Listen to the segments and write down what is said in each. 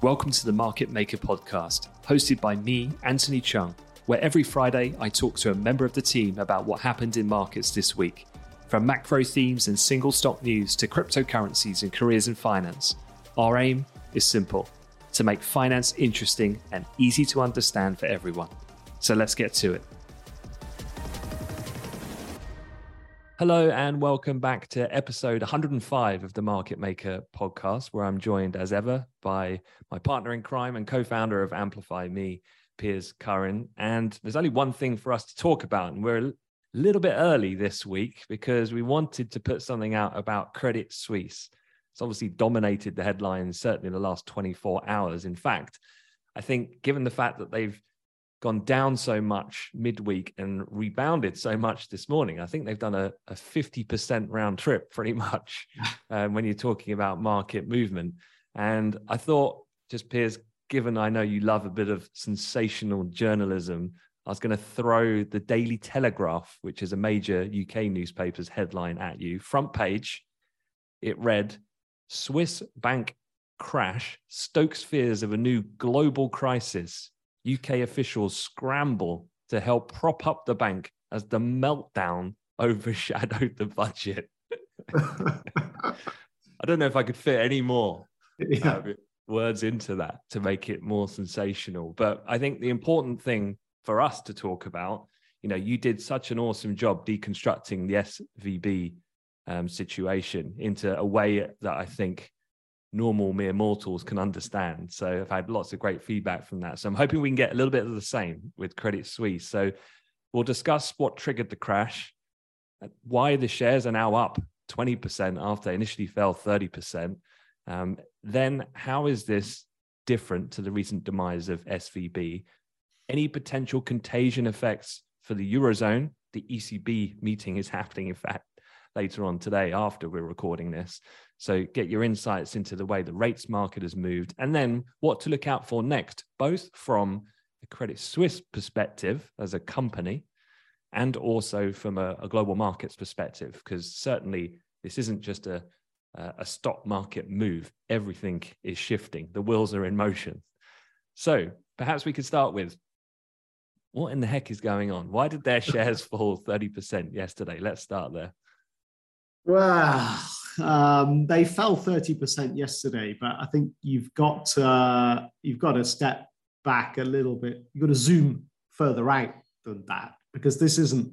Welcome to the Market Maker podcast, hosted by me, Anthony Cheung, where every Friday I talk to a member of the team about what happened in markets this week. From macro themes and single stock news to cryptocurrencies and careers in finance, our aim is simple to make finance interesting and easy to understand for everyone. So let's get to it. Hello, and welcome back to episode 105 of the Market Maker podcast, where I'm joined as ever by my partner in crime and co founder of Amplify Me, Piers Curran. And there's only one thing for us to talk about, and we're a little bit early this week because we wanted to put something out about Credit Suisse. It's obviously dominated the headlines, certainly in the last 24 hours. In fact, I think given the fact that they've gone down so much midweek and rebounded so much this morning. I think they've done a, a 50% round trip pretty much um, when you're talking about market movement. And I thought, just Piers, given I know you love a bit of sensational journalism, I was going to throw the Daily Telegraph, which is a major UK newspaper's headline at you. Front page, it read Swiss bank crash stokes fears of a new global crisis UK officials scramble to help prop up the bank as the meltdown overshadowed the budget. I don't know if I could fit any more yeah. uh, words into that to make it more sensational. But I think the important thing for us to talk about, you know, you did such an awesome job deconstructing the SVB um, situation into a way that I think normal mere mortals can understand. So I've had lots of great feedback from that. So I'm hoping we can get a little bit of the same with Credit Suisse. So we'll discuss what triggered the crash, why the shares are now up 20% after they initially fell 30%. Um, then how is this different to the recent demise of SVB? Any potential contagion effects for the Eurozone? The ECB meeting is happening, in fact, later on today after we're recording this. So get your insights into the way the rates market has moved and then what to look out for next, both from a Credit Suisse perspective as a company and also from a, a global markets perspective, because certainly this isn't just a, a stock market move. Everything is shifting. The wheels are in motion. So perhaps we could start with what in the heck is going on? Why did their shares fall 30% yesterday? Let's start there. Well, um, they fell 30% yesterday, but I think you've got to, uh, you've got to step back a little bit. You've got to zoom further out than that because this isn't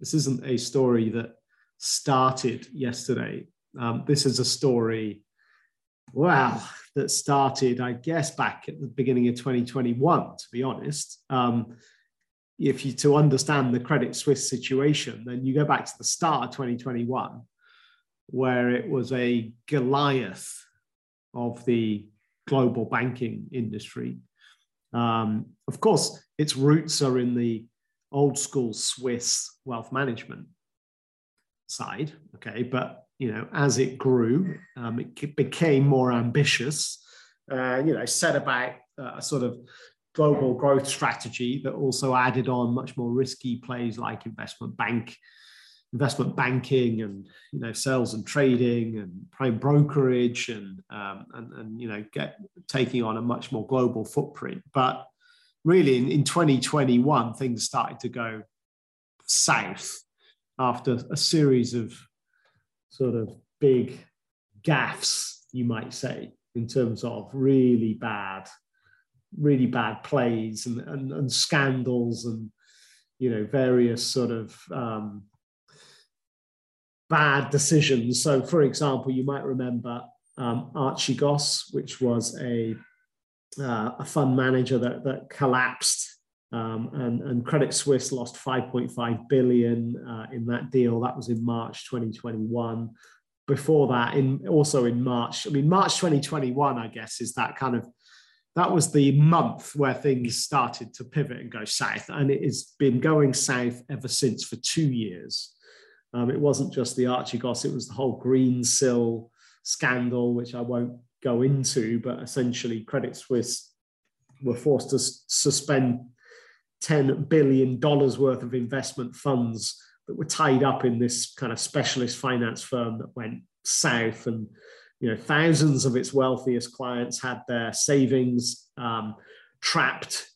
this isn't a story that started yesterday. Um, this is a story, wow, that started, I guess, back at the beginning of 2021. To be honest, um, if you to understand the Credit Suisse situation, then you go back to the start of 2021 where it was a Goliath of the global banking industry. Um, of course, its roots are in the old school Swiss wealth management side. Okay, but you know, as it grew, um, it became more ambitious. Uh, you know, set about uh, a sort of global growth strategy that also added on much more risky plays like investment bank investment banking and you know sales and trading and prime brokerage and um, and, and you know get taking on a much more global footprint. But really in, in 2021 things started to go south after a series of sort of big gaffes you might say in terms of really bad really bad plays and, and, and scandals and you know various sort of um, bad decisions. So, for example, you might remember um, Archegos, which was a, uh, a fund manager that, that collapsed. Um, and, and Credit Suisse lost 5.5 billion uh, in that deal. That was in March 2021. Before that, in also in March, I mean March 2021, I guess, is that kind of that was the month where things started to pivot and go south, and it has been going south ever since for two years. Um, it wasn't just the Archie Archegos, it was the whole Greensill scandal, which I won't go into, but essentially Credit Suisse were forced to suspend $10 billion worth of investment funds that were tied up in this kind of specialist finance firm that went south and you know, thousands of its wealthiest clients had their savings um, trapped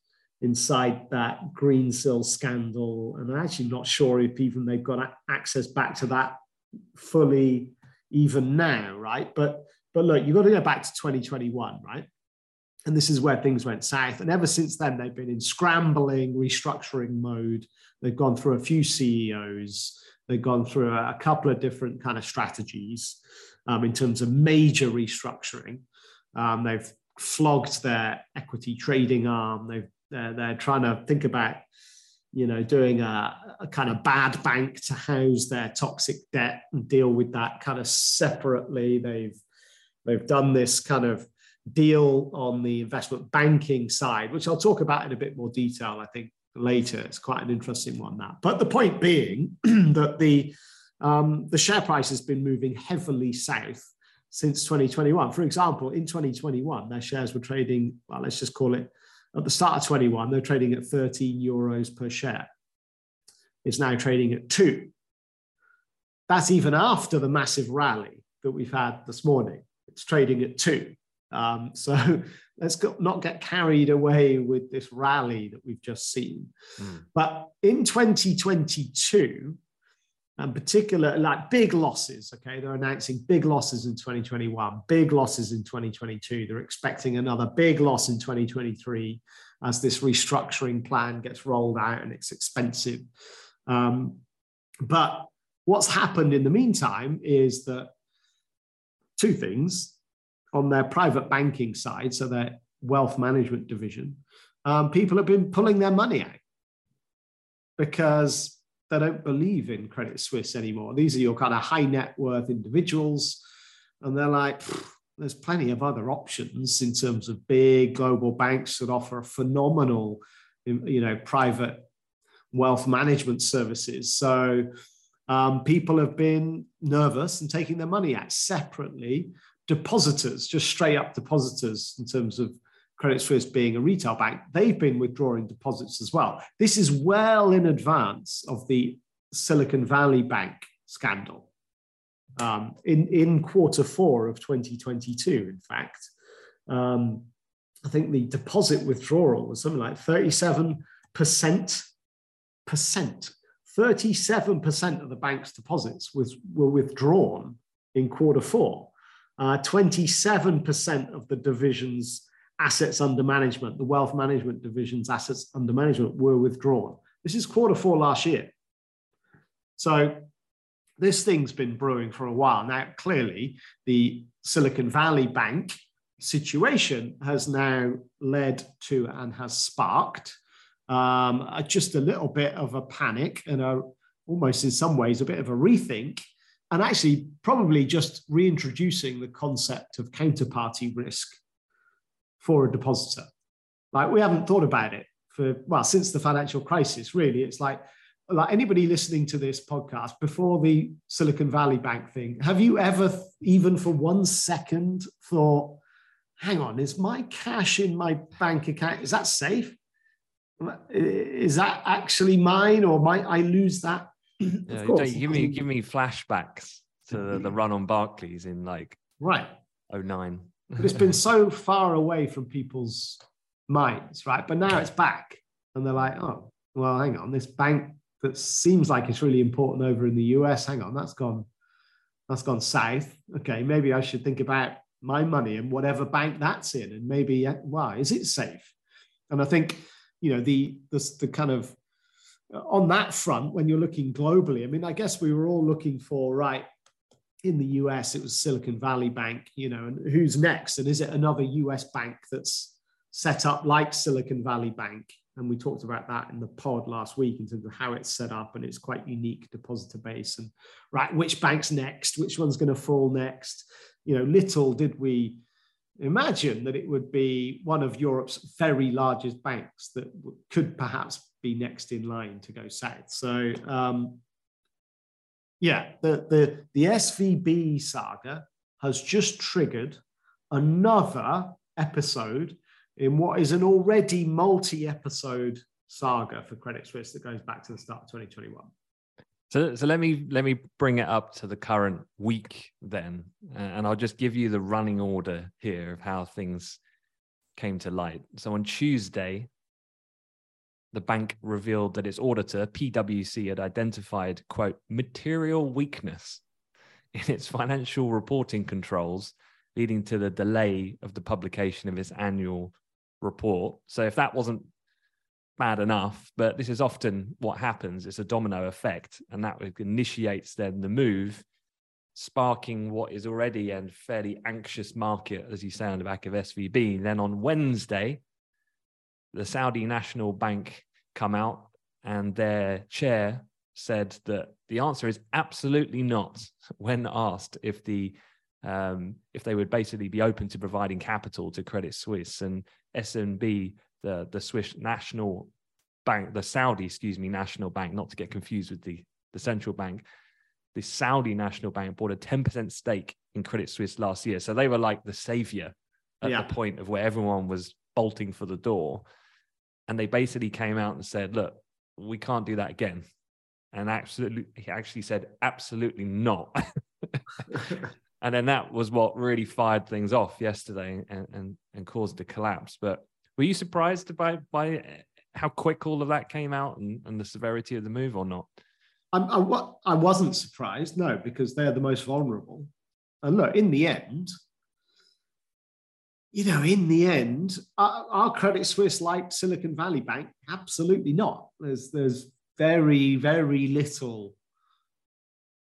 inside that green Greensill scandal. And I'm actually not sure if even they've got access back to that fully even now, right? But but look, you've got to go back to 2021, right? And this is where things went south. And ever since then, they've been in scrambling, restructuring mode. They've gone through a few CEOs. They've gone through a, couple of different kind of strategies um, in terms of major restructuring. Um, they've flogged their equity trading arm. They've they're, they're trying to think about, you know, doing a, a kind of bad bank to house their toxic debt and deal with that kind of separately. They've they've done this kind of deal on the investment banking side, which I'll talk about in a bit more detail, I think, later. It's quite an interesting one, that. But the point being that the um, the share price has been moving heavily south since 2021. For example, in 2021, their shares were trading, well, let's just call it at the start of 21, they're trading at 13 euros per share. It's now trading at two. That's even after the massive rally that we've had this morning. It's trading at two. Um, so let's go, not get carried away with this rally that we've just seen. Mm. But in 2022, and particular like big losses okay? They're announcing big losses in 2021 big losses in 2022 they're expecting another big loss in 2023 as this restructuring plan gets rolled out and it's expensive. Um, but what's happened in the meantime is that two things on their private banking side so their wealth management division um, people have been pulling their money out because they don't believe in Credit Suisse anymore. These are your kind of high net worth individuals. And they're like, there's plenty of other options in terms of big global banks that offer a phenomenal, you know, private wealth management services. So um, people have been nervous and taking their money out separately. Depositors, just straight up depositors in terms of Credit Suisse being a retail bank, they've been withdrawing deposits as well. This is well in advance of the Silicon Valley Bank scandal. Um, in, in quarter four of 2022, in fact, um, I think the deposit withdrawal was something like 37%. Percent, 37% of the bank's deposits was, were withdrawn in quarter four. Uh, 27% of the division's assets under management, the wealth management division's assets under management were withdrawn. This is quarter four last year. So this thing's been brewing for a while. Now, clearly, the Silicon Valley Bank situation has now led to and has sparked um, just a little bit of a panic and a, almost in some ways a bit of a rethink and actually probably just reintroducing the concept of counterparty risk for a depositor. Like we haven't thought about it for well since the financial crisis. Really, it's like like anybody listening to this podcast before the Silicon Valley Bank thing. Have you ever even for one second thought, "Hang on, is my cash in my bank account is that safe? Is that actually mine, or might I lose that?" Yeah, course, give me give me flashbacks to the, the run on Barclays in like right 09 but it's been so far away from people's minds, right? But now it's back, and they're like, oh, well, hang on, this bank that seems like it's really important over in the US, hang on, that's gone, that's gone south. Okay, maybe I should think about my money and whatever bank that's in, and maybe why is it safe? And I think you know the the, the kind of on that front when you're looking globally. I mean, I guess we were all looking for right in the US, it was Silicon Valley Bank, you know, and who's next? And is it another US bank that's set up like Silicon Valley Bank? And we talked about that in the pod last week in terms of how it's set up and it's quite unique depositor base. And right, which bank's next? Which one's going to fall next? You know, little did we imagine that it would be one of Europe's very largest banks that could perhaps be next in line to go south. So, um, yeah, the, the, the SVB saga has just triggered another episode in what is an already multi episode saga for Credit Suisse that goes back to the start of 2021. So, so let me let me bring it up to the current week then, and I'll just give you the running order here of how things came to light. So on Tuesday, the bank revealed that its auditor, PwC, had identified, quote, material weakness in its financial reporting controls, leading to the delay of the publication of its annual report. So if that wasn't bad enough, but this is often what happens, it's a domino effect, and that initiates then the move, sparking what is already a fairly anxious market, as you say, on the back of SVB. Then on Wednesday, the Saudi National Bank come out and their chair said that the answer is absolutely not when asked if the um, if they would basically be open to providing capital to Credit Suisse and SNB, the the Swiss national bank, the Saudi, excuse me, national bank, not to get confused with the the central bank. The Saudi national bank bought a 10% stake in Credit Suisse last year. So they were like the savior at yeah. the point of where everyone was bolting for the door and they basically came out and said, "Look, we can't do that again." And absolutely, he actually said, "Absolutely not." and then that was what really fired things off yesterday and, and and caused the collapse. But were you surprised by by eh, how quick all of that came out and, and the severity of the move, or not? I, I, I wasn't surprised, no, because they're the most vulnerable. And look, in the end, you know, in the end, our, Credit Suisse like Silicon Valley Bank? Absolutely not. There's there's very very little,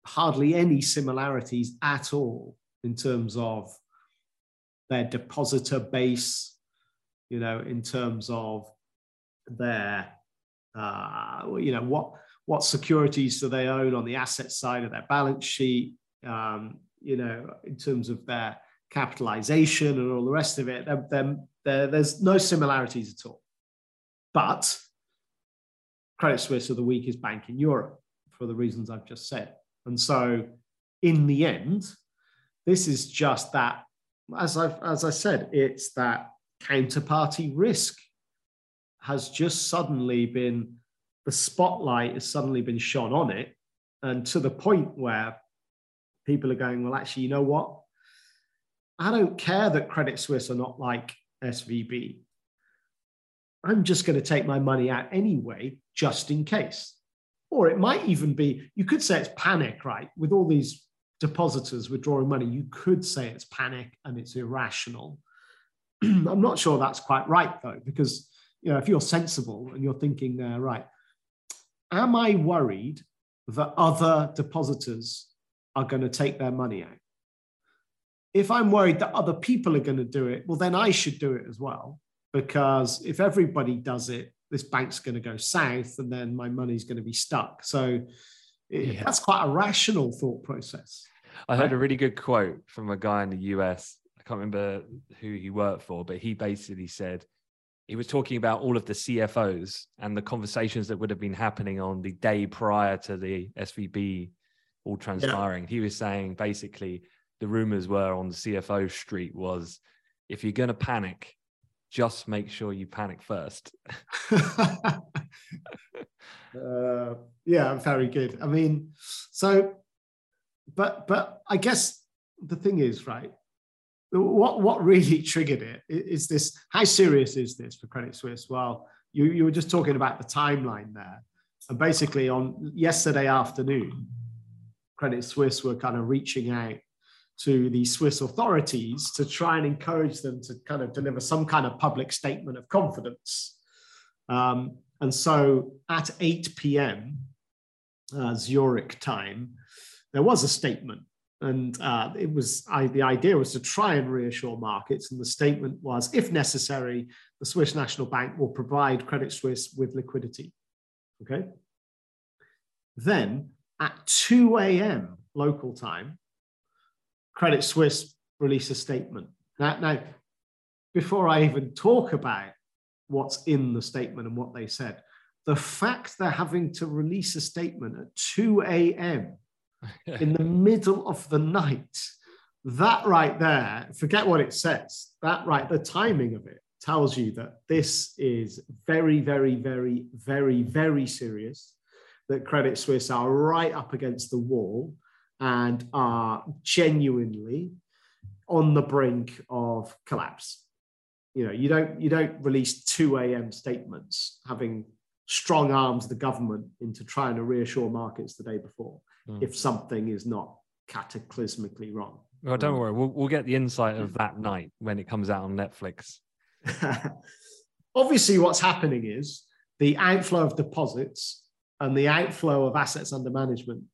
hardly any similarities at all in terms of their depositor base. You know, in terms of their, uh, you know, what what securities do they own on the asset side of their balance sheet? Um, you know, in terms of their capitalization and all the rest of it, then there's no similarities at all. But Credit Suisse are the weakest bank in Europe for the reasons I've just said. And so, in the end, this is just that, as, I've, as I said, it's that counterparty risk has just suddenly been, the spotlight has suddenly been shone on it. And to the point where people are going, well, actually, you know what? I don't care that Credit Suisse are not like SVB. I'm just going to take my money out anyway, just in case. Or it might even be, you could say it's panic, right? With all these depositors withdrawing money, you could say it's panic and it's irrational. I'm not sure that's quite right, though, because you know, if you're sensible and you're thinking there, right, am I worried that other depositors are going to take their money out? If I'm worried that other people are going to do it, well, then I should do it as well. Because if everybody does it, this bank's going to go south and then my money's going to be stuck. So yeah. that's quite a rational thought process. I heard a really good quote from a guy in the US. I can't remember who he worked for, but he basically said he was talking about all of the CFOs and the conversations that would have been happening on the day prior to the SVB all transpiring. Yeah. He was saying basically the rumors were on the CFO street was if you're going to panic, just make sure you panic first. uh, yeah, very good. I mean, so, but but I guess the thing is, right? What what really triggered it is this? How serious is this for Credit Suisse? Well, you you were just talking about the timeline there, and basically on yesterday afternoon, Credit Suisse were kind of reaching out to the Swiss authorities to try and encourage them to kind of deliver some kind of public statement of confidence. Um, and so at 8 p.m. Uh, Zurich time, there was a statement. And uh, it was I, the idea was to try and reassure markets. And the statement was, if necessary, the Swiss National Bank will provide Credit Suisse with liquidity. Okay. Then at 2 a.m. local time, Credit Suisse release a statement. Now, now, before I even talk about what's in the statement and what they said, the fact they're having to release a statement at 2 a.m. in the middle of the night, that right there, forget what it says, that right, the timing of it tells you that this is very, very, very, very, very serious. that Credit Suisse are right up against the wall and are genuinely on the brink of collapse. You know, you don't you don't release 2 a.m. statements having strong arms the government into trying to reassure markets the day before mm. if something is not cataclysmically wrong. Well, don't worry, we'll, we'll get the insight of that night when it comes out on Netflix. Obviously, what's happening is the outflow of deposits and the outflow of assets under management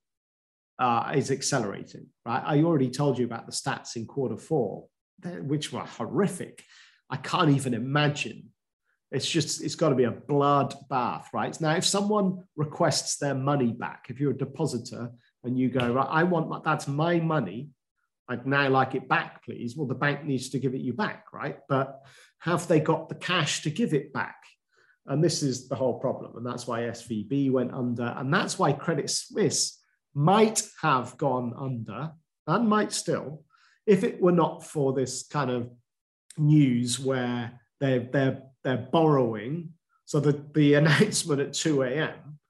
uh, is accelerating, right? I already told you about the stats in quarter four, which were horrific. I can't even imagine. It's just, it's got to be a blood bath, right? Now, if someone requests their money back, if you're a depositor and you go, right, I want my, that's my money, I'd now like it back, please. Well, the bank needs to give it you back, right? But have they got the cash to give it back? And this is the whole problem. And that's why SVB went under. And that's why Credit Suisse might have gone under and might still, if it were not for this kind of news where they're, they're, they're borrowing. So the, the announcement at 2 a.m.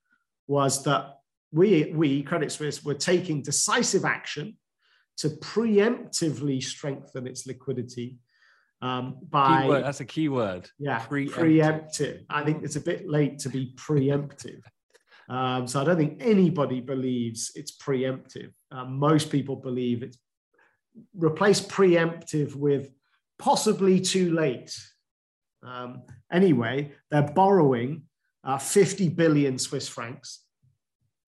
was that we, we, Credit Suisse, were taking decisive action to preemptively strengthen its liquidity um, by keyword, that's a key word. Yeah, preemptive. preemptive. I think it's a bit late to be preemptive. Um, so I don't think anybody believes it's preemptive. Um, most people believe it's replace preemptive with possibly too late. Um, anyway, they're borrowing uh, 50 billion Swiss francs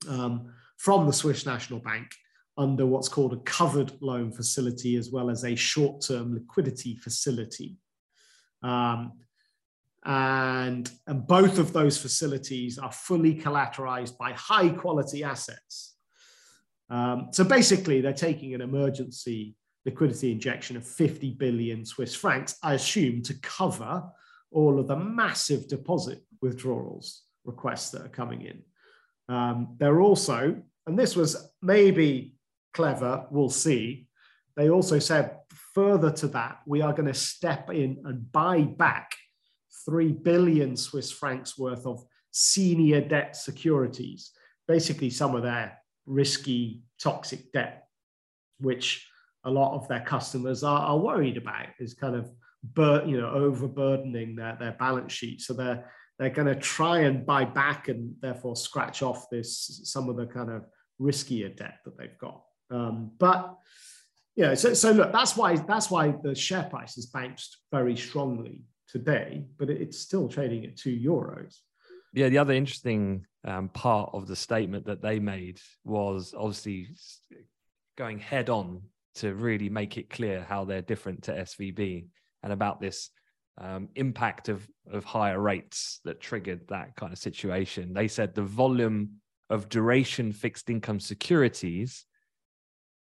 um, from the Swiss National Bank under what's called a covered loan facility as well as a short term liquidity facility. Um, and, and both of those facilities are fully collateralized by high quality assets. Um, so basically, they're taking an emergency liquidity injection of 50 billion Swiss francs, I assume, to cover all of the massive deposit withdrawals requests that are coming in. Um, they're also, and this was maybe clever, we'll see. They also said further to that, we are going to step in and buy back 3 billion Swiss francs worth of senior debt securities, basically some of their risky, toxic debt, which a lot of their customers are, are worried about is kind of bur- you know overburdening their, their balance sheet. So they're they're going to try and buy back and therefore scratch off this some of the kind of riskier debt that they've got. Um, but yeah, so, so look, that's why that's why the share price has bounced very strongly today, but it's still trading at two euros. Yeah, the other interesting um, part of the statement that they made was obviously going head on to really make it clear how they're different to SVB and about this um, impact of of higher rates that triggered that kind of situation. They said the volume of duration fixed income securities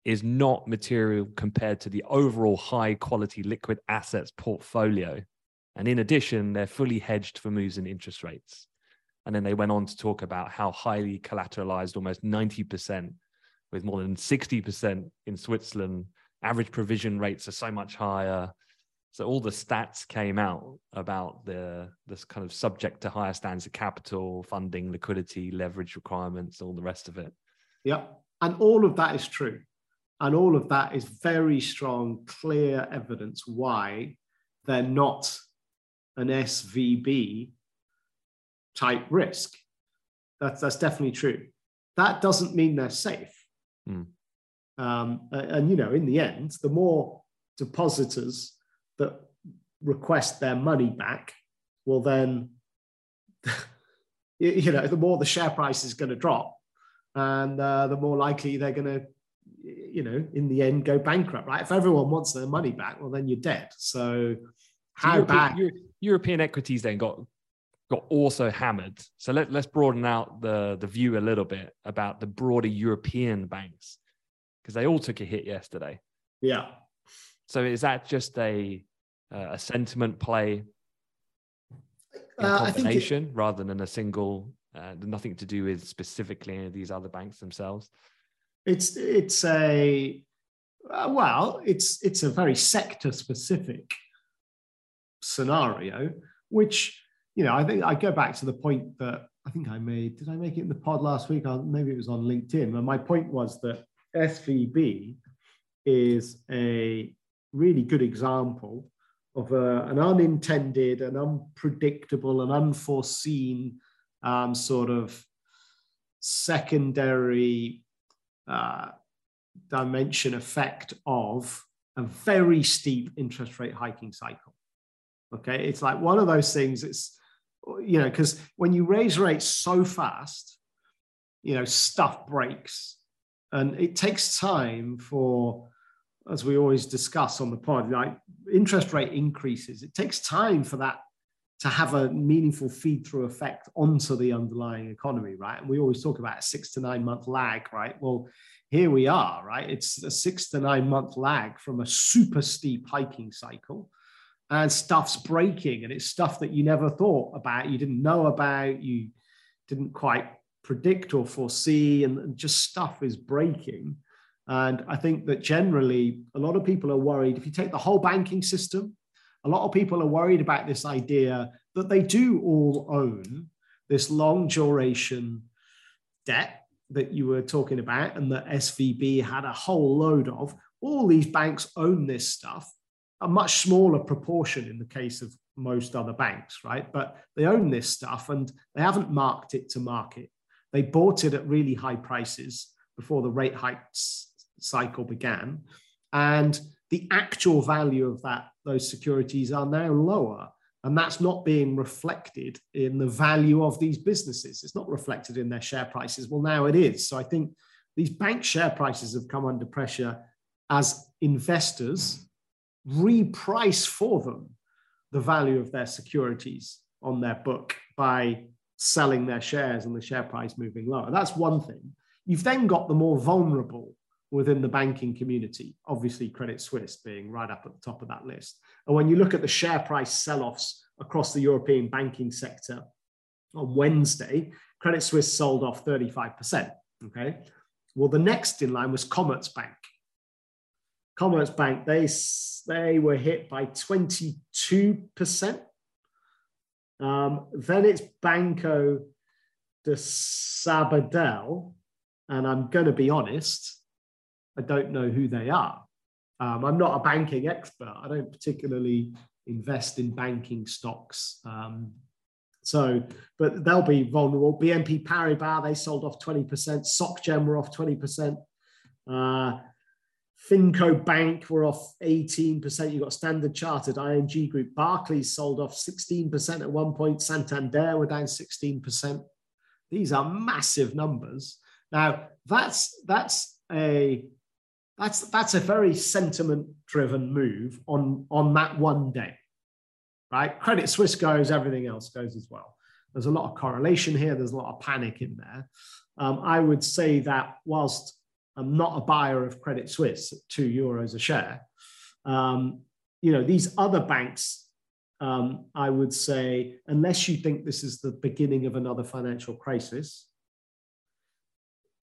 is not material compared to the overall high quality liquid assets portfolio. And in addition, they're fully hedged for moves in interest rates. And then they went on to talk about how highly collateralized, almost 90%, with more than 60% in Switzerland. Average provision rates are so much higher. So all the stats came out about the this kind of subject to higher standards of capital, funding, liquidity, leverage requirements, all the rest of it. Yeah. And all of that is true. And all of that is very strong, clear evidence why they're not an SVB type risk. That's, that's definitely true. That doesn't mean they're safe. Mm. Um, and, you know, in the end, the more depositors that request their money back, well, then, you know, the more the share price is going to drop and uh, the more likely they're going to you know, in the end, go bankrupt, right? If everyone wants their money back, well, then you're dead. So, how European, bad? European equities then got got also hammered. So let, let's broaden out the the view a little bit about the broader European banks because they all took a hit yesterday. Yeah. So is that just a uh, a sentiment play? Uh, combination it, rather than a single, uh, nothing to do with specifically any of these other banks themselves. It's it's a uh, well, it's it's a very sector specific scenario, which you know I think I go back to the point that I think I made, did I make it in the pod last week? Or maybe it was on LinkedIn. And my point was that SVB is a really good example of a, an unintended, an unpredictable, and unforeseen um, sort of secondary uh, dimension effect of a very steep interest rate hiking cycle. Okay, it's like one of those things. It's you know because when you raise rates so fast, you know stuff breaks, and it takes time for, as we always discuss on the pod, like interest rate increases. It takes time for that to have a meaningful feed through effect onto the underlying economy, right? And we always talk about a six to nine month lag, right? Well, here we are, right? It's a six to nine month lag from a super steep hiking cycle. And stuff's breaking, and it's stuff that you never thought about, you didn't know about, you didn't quite predict or foresee, and just stuff is breaking. And I think that generally, a lot of people are worried. If you take the whole banking system, a lot of people are worried about this idea that they do all own this long duration debt that you were talking about and that SVB had a whole load of. All these banks own this stuff, a much smaller proportion in the case of most other banks, right? But they own this stuff and they haven't marked it to market. They bought it at really high prices before the rate hikes cycle began. And the actual value of that those securities are now lower and that's not being reflected in the value of these businesses it's not reflected in their share prices well now it is so i think these bank share prices have come under pressure as investors reprice for them the value of their securities on their book by selling their shares and the share price moving lower that's one thing you've then got the more vulnerable within the banking community, obviously Credit Suisse being right up at the top of that list. And when you look at the share price sell offs across the European banking sector on Wednesday, Credit Suisse sold off 35%. Okay. Well, the next in line was Commerzbank. Commerzbank, they, they were hit by 22%. Um, then it's Banco de Sabadell. And I'm going to be honest, I don't know who they are. Um, I'm not a banking expert. I don't particularly invest in banking stocks. Um, so, but they'll be vulnerable. BNP Paribas, they sold off 20%. SocGen were off 20%. Uh, FinecoBank were off 18%. You've got Standard Chartered, ING Group, Barclays sold off 16% at one point. Santander were down 16%. These are massive numbers. Now, that's that's a that's that's a very sentiment driven move on on that one day right credit suisse goes everything else goes as well there's a lot of correlation here there's a lot of panic in there um, i would say that whilst i'm not a buyer of credit suisse at two euros a share um, you know these other banks um, i would say unless you think this is the beginning of another financial crisis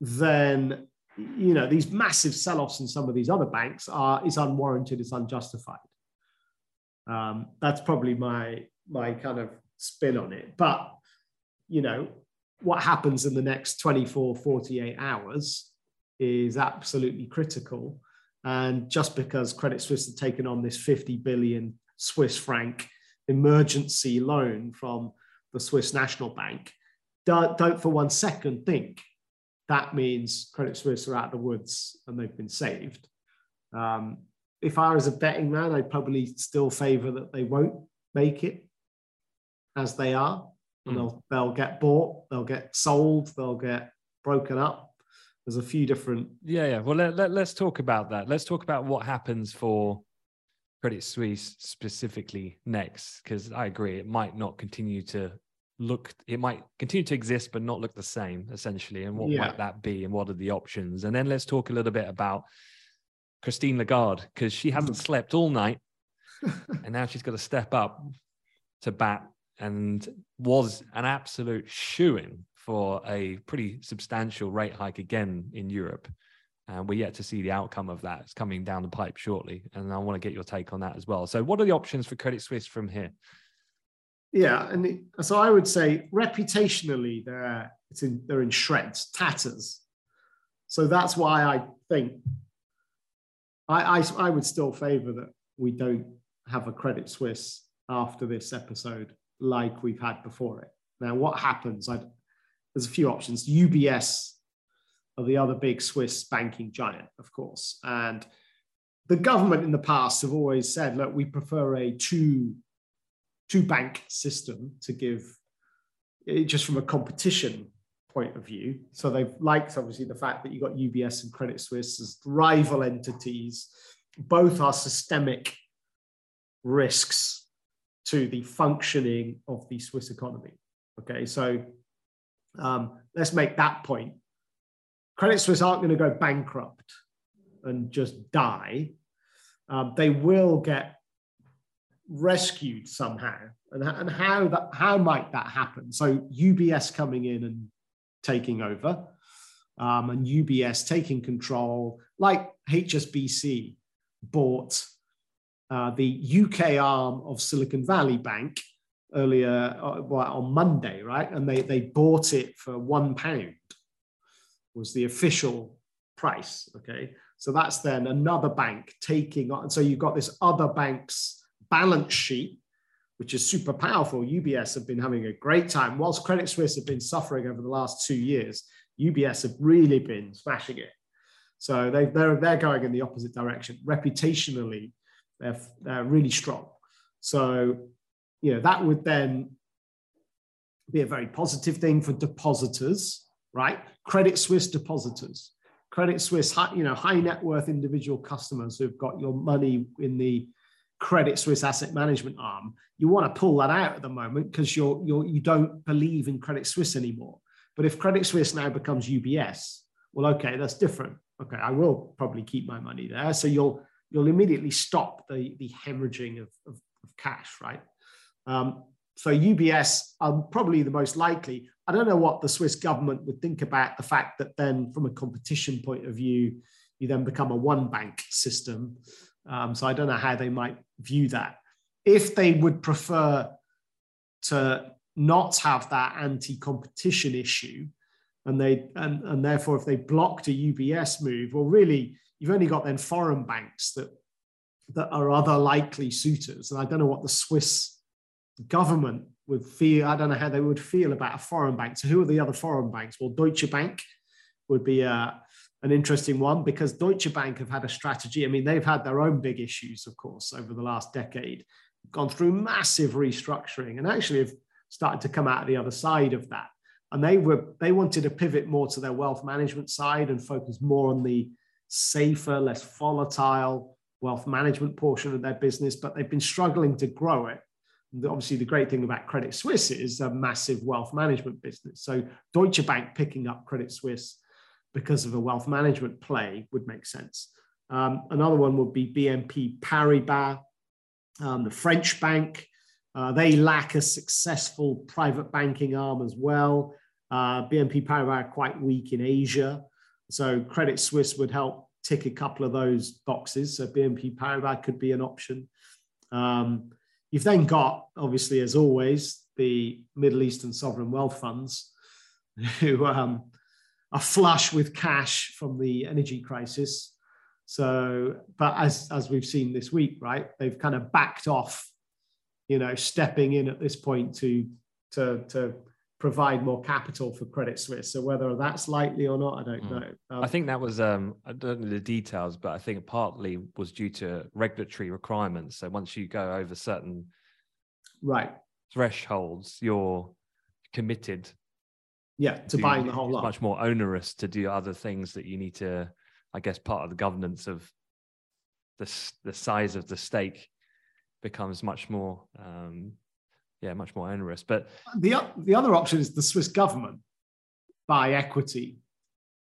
then you know, these massive sell-offs in some of these other banks are is unwarranted, it's unjustified. Um, that's probably my my kind of spin on it. But you know, what happens in the next 24, 48 hours is absolutely critical. And just because Credit Suisse had taken on this 50 billion Swiss franc emergency loan from the Swiss National Bank, don't, don't for one second think that means Credit Suisse are out of the woods and they've been saved. Um, if I was a betting man, I'd probably still favour that they won't make it as they are. And hmm. they'll, they'll get bought, they'll get sold, they'll get broken up. There's a few different. Yeah, yeah. Well, let, let, let's talk about that. Let's talk about what happens for Credit Suisse specifically next, because I agree, it might not continue to look it might continue to exist but not look the same essentially and what yeah. might that be and what are the options and then let's talk a little bit about christine lagarde because she hasn't mm. slept all night and now she's got to step up to bat and was an absolute shoe-in for a pretty substantial rate hike again in europe and we're yet to see the outcome of that it's coming down the pipe shortly and i want to get your take on that as well so what are the options for credit suisse from here Yeah, and so I would say reputationally they're it's in they're in shreds, tatters. So that's why I think I I, I would still favour that we don't have a Credit Suisse after this episode like we've had before it. Now, what happens? I'd, there's a few options. UBS are the other big Swiss banking giant, of course, and the government in the past have always said, look, we prefer a two two bank system to give eh, just from a competition point of view. So they've liked obviously the fact that you've got UBS and Credit Suisse as rival entities. Both are systemic risks to the functioning of the Swiss economy. Okay, so um, let's make that point. Credit Suisse aren't going to go bankrupt and just die. Um, they will get rescued somehow. And, and how that how might that happen? So UBS coming in and taking over, um, and UBS taking control, like HSBC bought uh, the UK arm of Silicon Valley Bank earlier uh, well, on Monday, right? And they they bought it for one pound was the official price. Okay, so that's then another bank taking on. So you've got this other bank's balance sheet, which is super powerful. UBS have been having a great time, whilst Credit Suisse have been suffering over the last two years. UBS have really been smashing it. So they, they're, they're going in the opposite direction. Reputationally, they're, they're really strong. So, you know, that would then be a very positive thing for depositors, right? Credit Suisse depositors. Credit Suisse, you know, high net worth individual customers who've got your money in the Credit Suisse asset management arm. You want to pull that out at the moment because you're, you're you don't believe in Credit Suisse anymore. But if Credit Suisse now becomes UBS, well, okay, that's different. Okay, I will probably keep my money there. So you'll you'll immediately stop the the hemorrhaging of, of, of cash, right? Um, so UBS are probably the most likely. I don't know what the Swiss government would think about the fact that then, from a competition point of view, you then become a one bank system. Um, so I don't know how they might view that. If they would prefer to not have that anti-competition issue, and they and, and therefore if they blocked a UBS move, well, really you've only got then foreign banks that that are other likely suitors. And I don't know what the Swiss government would feel. I don't know how they would feel about a foreign bank. So who are the other foreign banks? Well, Deutsche Bank would be a, an interesting one because Deutsche Bank have had a strategy. I mean, they've had their own big issues, of course, over the last decade, gone through massive restructuring and actually have started to come out the other side of that. And they were they wanted to pivot more to their wealth management side and focus more on the safer, less volatile wealth management portion of their business, but they've been struggling to grow it. Obviously, the great thing about Credit Suisse is a massive wealth management business. So Deutsche Bank picking up Credit Suisse because of a wealth management play would make sense. Um, another one would be BNP Paribas, um, the French bank. Uh, they lack a successful private banking arm as well. Uh, BNP Paribas are quite weak in Asia. So Credit Suisse would help tick a couple of those boxes. So BNP Paribas could be an option. Um, you've then got, obviously, as always, the Middle Eastern sovereign wealth funds who um, are flush with cash from the energy crisis. So, but as as we've seen this week, right, they've kind of backed off, you know, stepping in at this point to to to provide more capital for Credit Suisse. So whether that's likely or not, I don't mm. know. Um, I think that was um, I don't know the details, but I think partly was due to regulatory requirements. So once you go over certain right thresholds, you're committed yeah, to, to buying the whole lot. Much more onerous to do other things that you need to, I guess, part of the governance of the the size of the stake becomes much more, um, yeah, much more onerous. But the the other option is the Swiss government buy equity,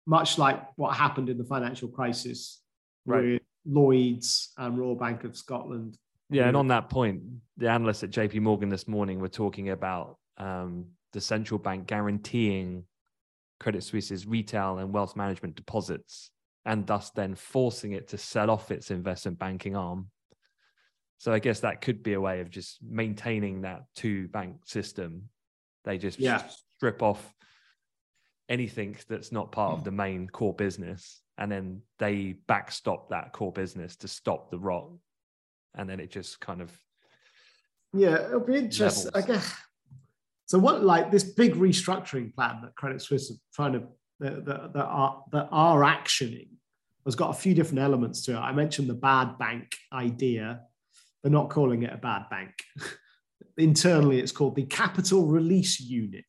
much like what happened in the financial crisis right. with Lloyds and Royal Bank of Scotland. Yeah, and on that point, the analysts at JP Morgan this morning were talking about um, the central bank guaranteeing Credit Suisse's retail and wealth management deposits and thus then forcing it to sell off its investment banking arm So I guess that could be a way of just maintaining that two bank system. They just yeah. strip off anything that's not part of hmm. the main core business and then they backstop that core business to stop the rot and then it just kind of yeah it'll be interesting levels. i guess so what like this big restructuring plan that credit suisse are trying to that, that, that are that are actioning has got a few different elements to it i mentioned the bad bank idea they're not calling it a bad bank internally it's called the capital release unit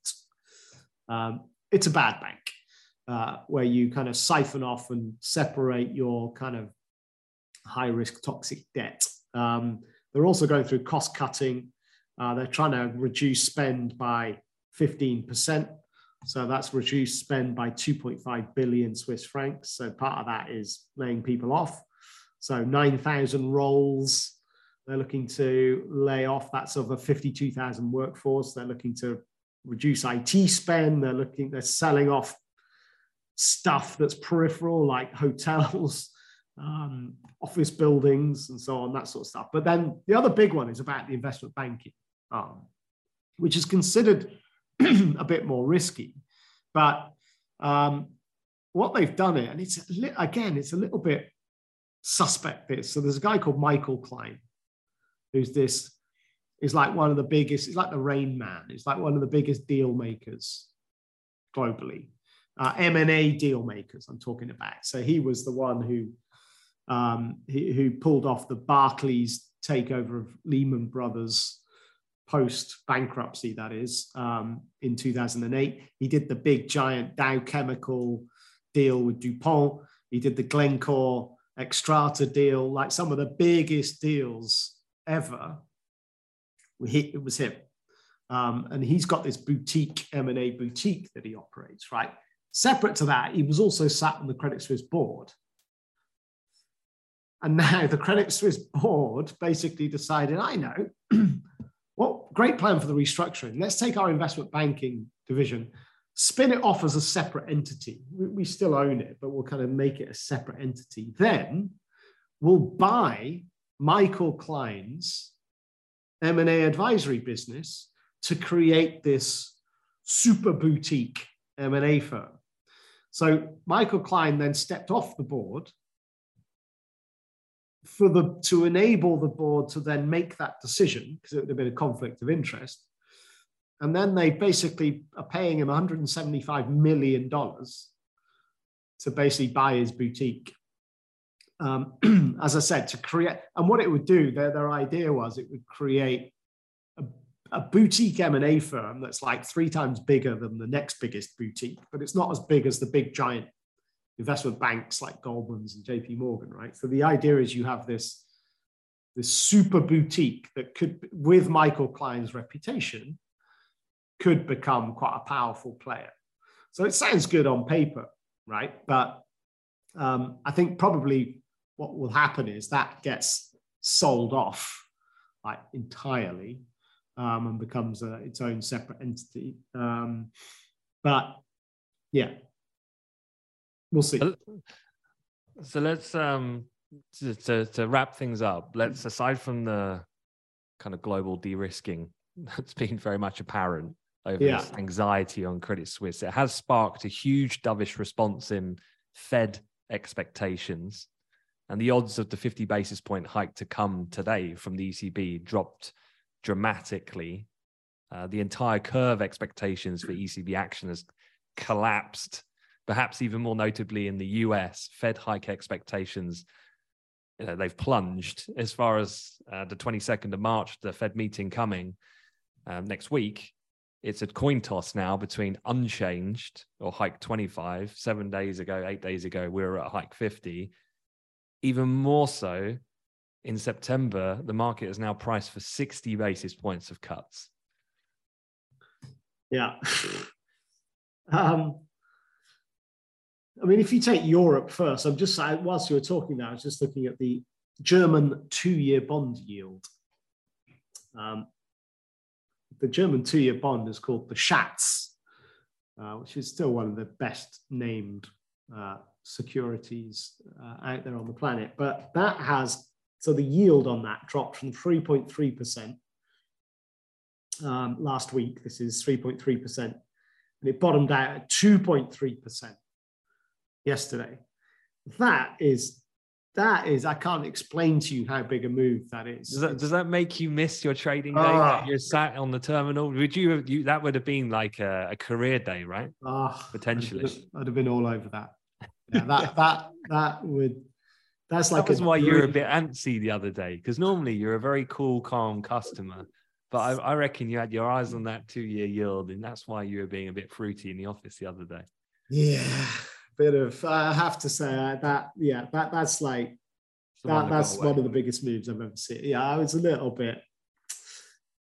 um, it's a bad bank uh, where you kind of siphon off and separate your kind of high risk toxic debt. Um, they're also going through cost cutting. Uh, they're trying to reduce spend by 15%. So that's reduced spend by 2.5 billion Swiss francs. So part of that is laying people off. So 9,000 roles they're looking to lay off. that sort of a 52,000 workforce. They're looking to reduce IT spend. They're looking, they're selling off stuff that's peripheral, like hotels, um, office buildings, and so on, that sort of stuff. But then the other big one is about the investment banking, um, which is considered a bit more risky. But um, what they've done it, and it's again, it's a little bit suspect. This so there's a guy called Michael Klein, who's this is like one of the biggest, it's like the rain man. It's like one of the biggest deal makers globally. Uh, M&A deal makers I'm talking about. So he was the one who, um, he, who pulled off the Barclays takeover of Lehman Brothers post bankruptcy, that is, um, in 2008. He did the big giant Dow Chemical deal with DuPont. He did the Glencore Xstrata deal, like some of the biggest deals ever it was him. Um, and he's got this boutique M&A boutique that he operates, right? Separate to that, he was also sat on the Credit Suisse board. And now the Credit Suisse board basically decided, I know, what great plan for the restructuring. Let's take our investment banking division, spin it off as a separate entity. We, we still own it, but we'll kind of make it a separate entity. Then we'll buy Michael Klein's M&A advisory business to create this super boutique M&A firm. So Michael Klein then stepped off the board for the to enable the board to then make that decision because it would have been a conflict of interest. And then they basically are paying him 175 million dollars to basically buy his boutique um, as I said, to create, and what it would do, their, their idea was it would create a, a boutique M&A firm that's like three times bigger than the next biggest boutique, but it's not as big as the big giant investment banks like Goldman's and JP Morgan, right? So the idea is you have this, this super boutique that could, with Michael Klein's reputation, could become quite a powerful player. So it sounds good on paper, right? But um, I think probably what will happen is that gets sold off like entirely um, and becomes a, its own separate entity. Um, but yeah, we'll see. So let's um, to, to, to wrap things up. Let's aside from the kind of global de-risking that's been very much apparent over yeah. this anxiety on Credit Suisse, it has sparked a huge dovish response in Fed expectations and the odds of the 50 basis point hike to come today from the ECB dropped dramatically. Uh, the entire curve expectations for ECB action has collapsed, perhaps even more notably in the US. Fed hike expectations, you know, they've plunged as far as uh, the 22nd of March, the Fed meeting coming um, next week. It's a coin toss now between unchanged or hike 25. Seven days ago, eight days ago, we were at hike 50 even more so in September, the market is now priced for 60 basis points of cuts. Yeah. um, I mean, if you take Europe first, I'm just, whilst you were talking now, I was just looking at the German two year bond yield. Um, the German two year bond is called the Schatz, uh, which is still one of the best named uh, securities uh, out there on the planet. But that has so the yield on that dropped from 3.3% um, last week. This is 3.3%. And it bottomed out at 2.3% yesterday. That is that is i can't explain to you how big a move that is does that, does that make you miss your trading day uh, you're sat on the terminal would you, you that would have been like a, a career day right uh, potentially I'd have, I'd have been all over that yeah, that that that would that's like that was why you were a bit antsy the other day because normally you're a very cool calm customer but I, I reckon you had your eyes on that two year yield and that's why you were being a bit fruity in the office the other day yeah bit of I have to say uh, that yeah that that's like that, that's one of the biggest moves I've ever seen. Yeah, I was a little bit.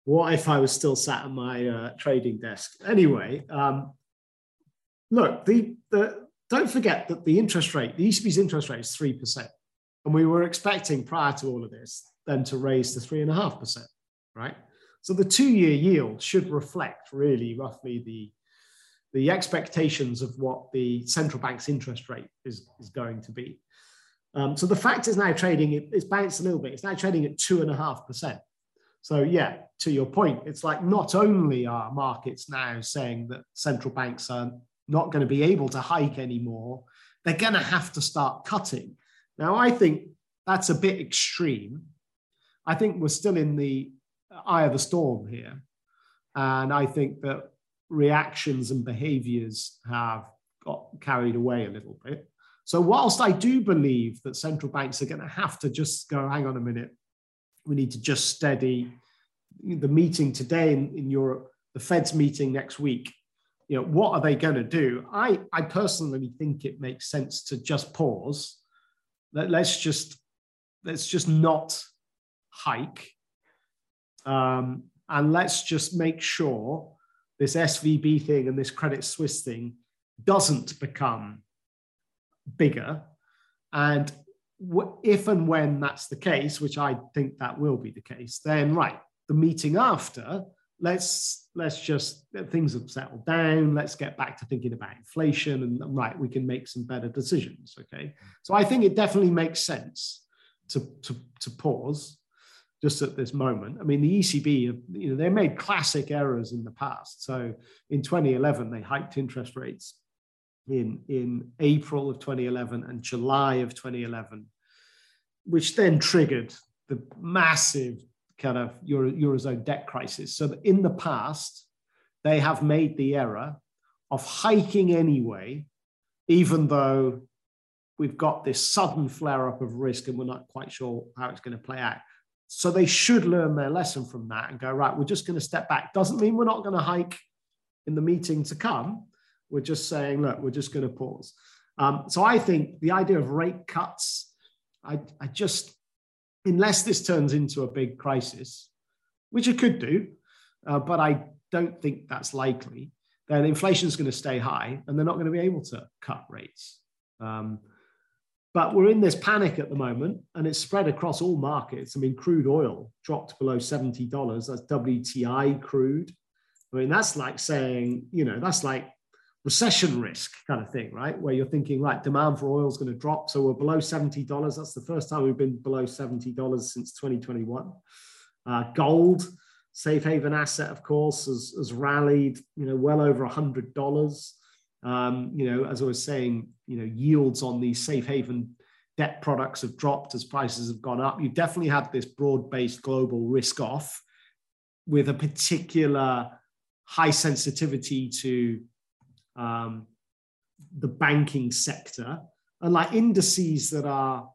What if I was still sat at my uh, trading desk? Anyway, um, look, the the don't forget that the interest rate, the ECB's interest rate is three percent, and we were expecting prior to all of this them to raise to three and a half percent, right? So the two-year yield should reflect really roughly the the expectations of what the central bank's interest rate is, is going to be. Um, so the fact is now trading, it, it's bounced a little bit. It's now trading at two and a half percent. So yeah, to your point, it's like not only are markets now saying that central banks are not going to be able to hike anymore, they're going to have to start cutting. Now, I think that's a bit extreme. I think we're still in the eye of the storm here. And I think that reactions and behaviors have got carried away a little bit. So, whilst I do believe that central banks are going to have to just go, hang on a minute, we need to just steady the meeting today in, in Europe, the Fed's meeting next week. You know, what are they going to do? I, I personally think it makes sense to just pause. Let, let's just let's just not hike, um, and let's just make sure this SVB thing and this Credit Swiss thing doesn't become bigger. And if and when that's the case, which I think that will be the case, then right, the meeting after, let's let's just things have settled down. Let's get back to thinking about inflation and right, we can make some better decisions. Okay, so I think it definitely makes sense to to, to pause just at this moment. I mean, the ECB, you know, they made classic errors in the past. So in 2011, they hiked interest rates in, in April of 2011 and July of 2011, which then triggered the massive kind of Euro, Eurozone debt crisis. So in the past, they have made the error of hiking anyway, even though we've got this sudden flare up of risk and we're not quite sure how it's going to play out. So they should learn their lesson from that and go, right, we're just going to step back. Doesn't mean we're not going to hike in the meeting to come, we're just saying, look, we're just going to pause. Um, so I think the idea of rate cuts, I, I just, unless this turns into a big crisis, which it could do, uh, but I don't think that's likely, then inflation is going to stay high and they're not going to be able to cut rates. Um, but we're in this panic at the moment and it's spread across all markets. I mean, crude oil dropped below $70. That's WTI crude. I mean, that's like saying, you know, that's like recession risk kind of thing, right? Where you're thinking, right, demand for oil is going to drop. So we're below $70. That's the first time we've been below $70 since 2021. Uh, gold, safe haven asset, of course, has, has rallied, you know, well over $100. Um, you know, as I was saying, you know, yields on these safe haven debt products have dropped as prices have gone up. You definitely had this broad-based global risk off with a particular high sensitivity to um, the banking sector, and like indices that are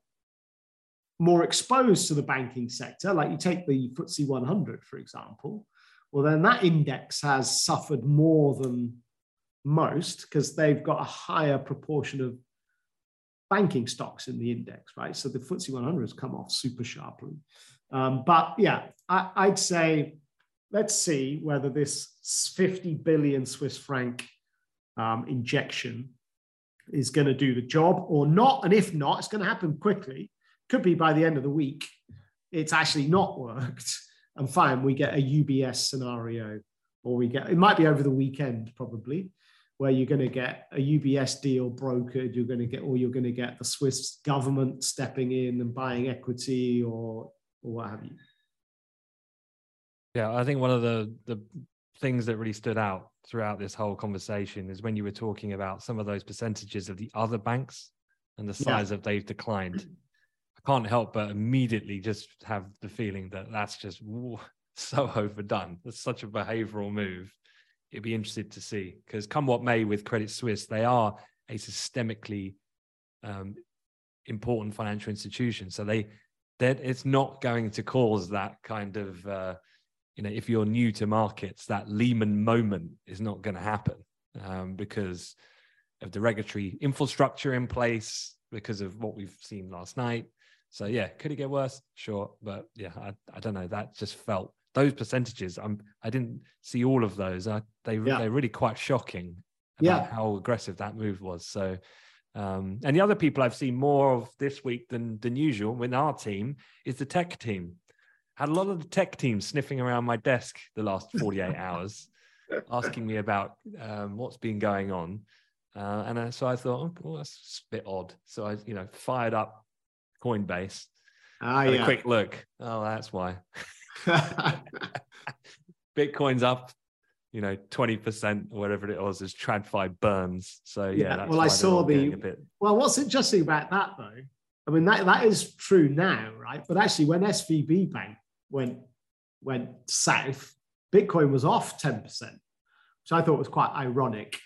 more exposed to the banking sector, like you take the FTSE 100, for example, well, then that index has suffered more than most because they've got a higher proportion of banking stocks in the index, right? So the FTSE 100 has come off super sharply. Um, but yeah, I, would say let's see whether this 50 billion Swiss franc um, injection is going to do the job or not. And if not, it's going to happen quickly. Could be by the end of the week, it's actually not worked. And fine, we get a UBS scenario, or we get it might be over the weekend probably. where you're going to get a UBS deal brokered, you're going to get, or you're going to get the Swiss government stepping in and buying equity or, or what have you. Yeah, I think one of the the things that really stood out throughout this whole conversation is when you were talking about some of those percentages of the other banks and the size yeah. of they've declined. I can't help but immediately just have the feeling that that's just so overdone. That's such a behavioral move. It'd be interested to see because come what may with Credit Suisse, they are a systemically um, important financial institution. So they that it's not going to cause that kind of uh, you know if you're new to markets that lehman moment is not going to happen um, because of the regulatory infrastructure in place because of what we've seen last night. So yeah could it get worse? Sure but yeah i, I don't know. That just felt those percentages i'm i didn't see all of those. I, they yeah. they're really quite shocking yeah. how aggressive that move was. So um, and the other people I've seen more of this week than than usual in our team is the tech team had a lot of the tech team sniffing around my desk the last 48 hours, asking me about um, what's been going on. Uh, and uh, so I thought, oh, that's a bit odd. So I, you know, fired up Coinbase. Ah, yeah. A quick look. Oh, that's why. Bitcoin's up, you know, 20% or whatever it was, as TradFi burns. So yeah. yeah well, I saw the, well, what's interesting about that though, I mean, that, that is true now, right? But actually when SVB Bank went went south, Bitcoin was off 10%, which I thought was quite ironic.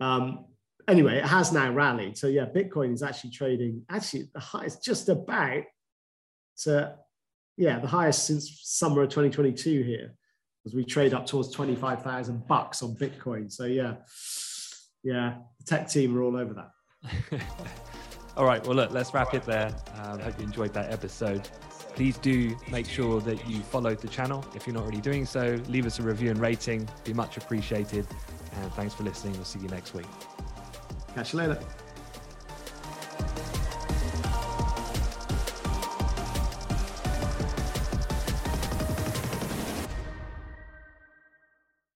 Um, anyway, it has now rallied. So yeah, Bitcoin is actually trading actually the highest, just about to yeah, the highest since summer of 2022 here, as we trade up towards 25,000 bucks on Bitcoin. So yeah, yeah, the tech team are all over that. all right, well look, let's wrap it there. Um, hope you enjoyed that episode please do make sure that you follow the channel if you're not already doing so. Leave us a review and rating, be much appreciated. And thanks for listening. We'll see you next week. Catch you later.